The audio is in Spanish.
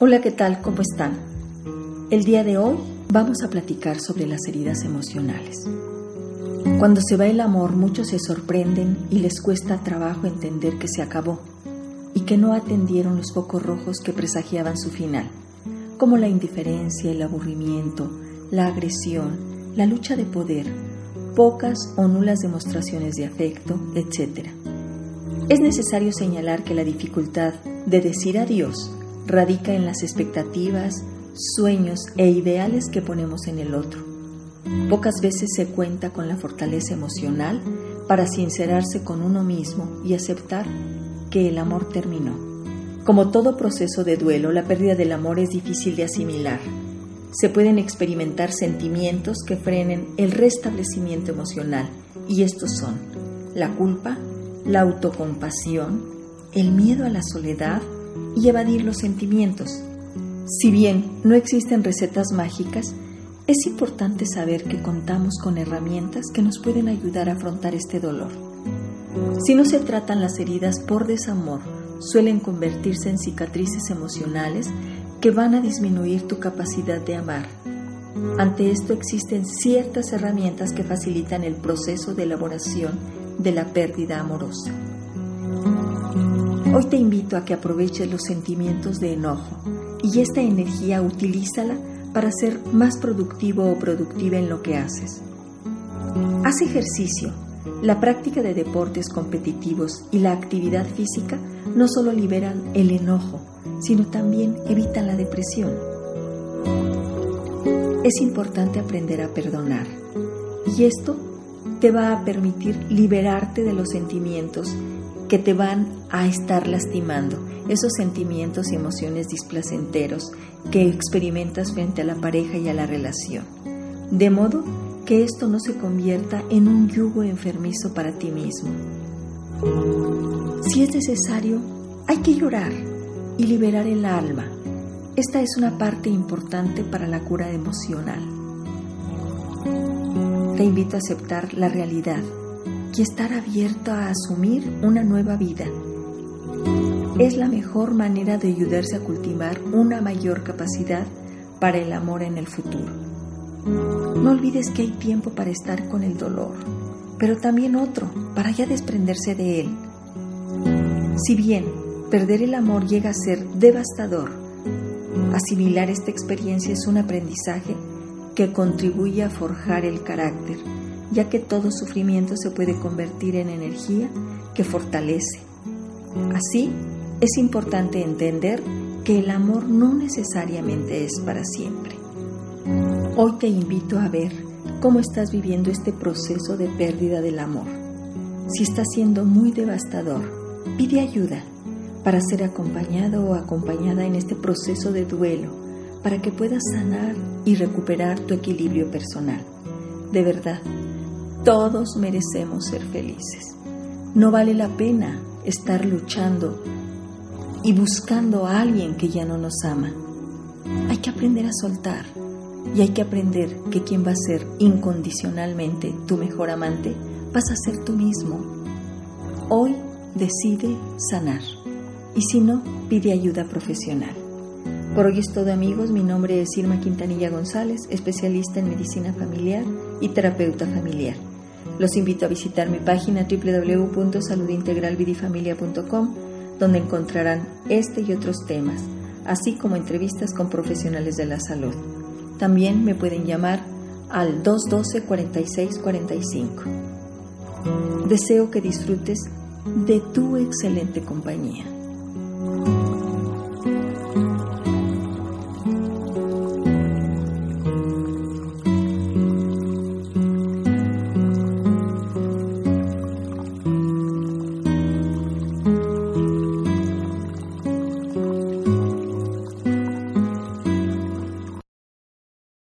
Hola, ¿qué tal? ¿Cómo están? El día de hoy vamos a platicar sobre las heridas emocionales. Cuando se va el amor, muchos se sorprenden y les cuesta trabajo entender que se acabó y que no atendieron los focos rojos que presagiaban su final, como la indiferencia, el aburrimiento, la agresión, la lucha de poder, pocas o nulas demostraciones de afecto, etc. Es necesario señalar que la dificultad de decir adiós radica en las expectativas, sueños e ideales que ponemos en el otro. Pocas veces se cuenta con la fortaleza emocional para sincerarse con uno mismo y aceptar que el amor terminó. Como todo proceso de duelo, la pérdida del amor es difícil de asimilar. Se pueden experimentar sentimientos que frenen el restablecimiento emocional y estos son la culpa, la autocompasión, el miedo a la soledad, y evadir los sentimientos. Si bien no existen recetas mágicas, es importante saber que contamos con herramientas que nos pueden ayudar a afrontar este dolor. Si no se tratan las heridas por desamor, suelen convertirse en cicatrices emocionales que van a disminuir tu capacidad de amar. Ante esto existen ciertas herramientas que facilitan el proceso de elaboración de la pérdida amorosa. Hoy te invito a que aproveches los sentimientos de enojo y esta energía utilízala para ser más productivo o productiva en lo que haces. Haz ejercicio. La práctica de deportes competitivos y la actividad física no solo liberan el enojo, sino también evitan la depresión. Es importante aprender a perdonar y esto te va a permitir liberarte de los sentimientos que te van a estar lastimando, esos sentimientos y emociones displacenteros que experimentas frente a la pareja y a la relación. De modo que esto no se convierta en un yugo enfermizo para ti mismo. Si es necesario, hay que llorar y liberar el alma. Esta es una parte importante para la cura emocional. Te invito a aceptar la realidad y estar abierto a asumir una nueva vida. Es la mejor manera de ayudarse a cultivar una mayor capacidad para el amor en el futuro. No olvides que hay tiempo para estar con el dolor, pero también otro para ya desprenderse de él. Si bien perder el amor llega a ser devastador, asimilar esta experiencia es un aprendizaje que contribuye a forjar el carácter ya que todo sufrimiento se puede convertir en energía que fortalece. Así, es importante entender que el amor no necesariamente es para siempre. Hoy te invito a ver cómo estás viviendo este proceso de pérdida del amor. Si está siendo muy devastador, pide ayuda para ser acompañado o acompañada en este proceso de duelo, para que puedas sanar y recuperar tu equilibrio personal. De verdad, todos merecemos ser felices. No vale la pena estar luchando y buscando a alguien que ya no nos ama. Hay que aprender a soltar y hay que aprender que quien va a ser incondicionalmente tu mejor amante vas a ser tú mismo. Hoy decide sanar y si no, pide ayuda profesional. Por hoy es todo amigos, mi nombre es Irma Quintanilla González, especialista en medicina familiar y terapeuta familiar. Los invito a visitar mi página www.saludintegralvidifamilia.com, donde encontrarán este y otros temas, así como entrevistas con profesionales de la salud. También me pueden llamar al 212-4645. Deseo que disfrutes de tu excelente compañía.